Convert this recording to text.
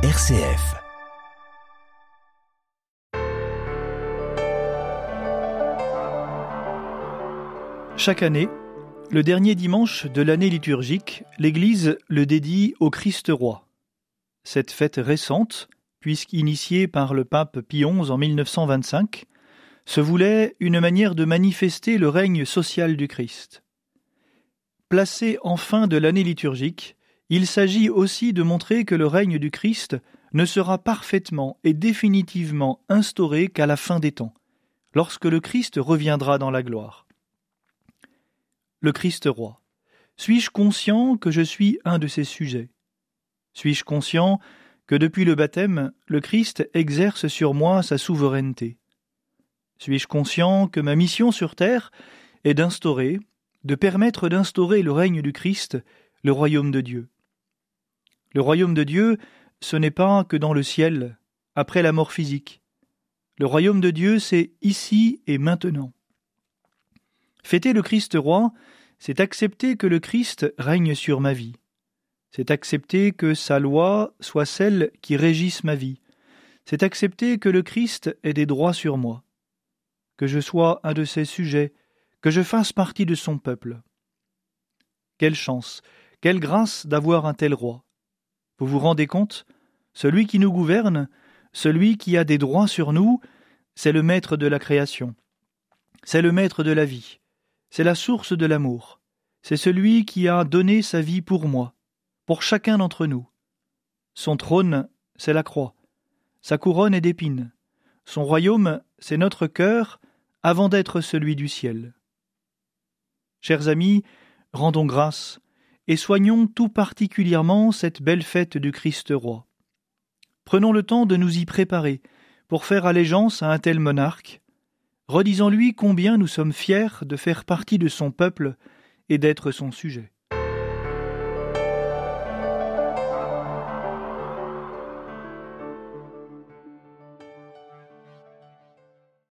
RCF. Chaque année, le dernier dimanche de l'année liturgique, l'Église le dédie au Christ roi. Cette fête récente, puisqu'initiée par le pape Pie XI en 1925, se voulait une manière de manifester le règne social du Christ. Placé en fin de l'année liturgique, il s'agit aussi de montrer que le règne du Christ ne sera parfaitement et définitivement instauré qu'à la fin des temps, lorsque le Christ reviendra dans la gloire. Le Christ roi. Suis-je conscient que je suis un de ses sujets? Suis-je conscient que depuis le baptême, le Christ exerce sur moi sa souveraineté? Suis-je conscient que ma mission sur terre est d'instaurer, de permettre d'instaurer le règne du Christ, le royaume de Dieu? Le royaume de Dieu, ce n'est pas que dans le ciel, après la mort physique. Le royaume de Dieu, c'est ici et maintenant. Fêter le Christ roi, c'est accepter que le Christ règne sur ma vie. C'est accepter que sa loi soit celle qui régisse ma vie. C'est accepter que le Christ ait des droits sur moi. Que je sois un de ses sujets, que je fasse partie de son peuple. Quelle chance, quelle grâce d'avoir un tel roi. Vous vous rendez compte? Celui qui nous gouverne, celui qui a des droits sur nous, c'est le maître de la création. C'est le maître de la vie. C'est la source de l'amour. C'est celui qui a donné sa vie pour moi, pour chacun d'entre nous. Son trône, c'est la croix. Sa couronne est d'épines. Son royaume, c'est notre cœur, avant d'être celui du ciel. Chers amis, rendons grâce, et soignons tout particulièrement cette belle fête du Christ roi. Prenons le temps de nous y préparer pour faire allégeance à un tel monarque, redisons-lui combien nous sommes fiers de faire partie de son peuple et d'être son sujet.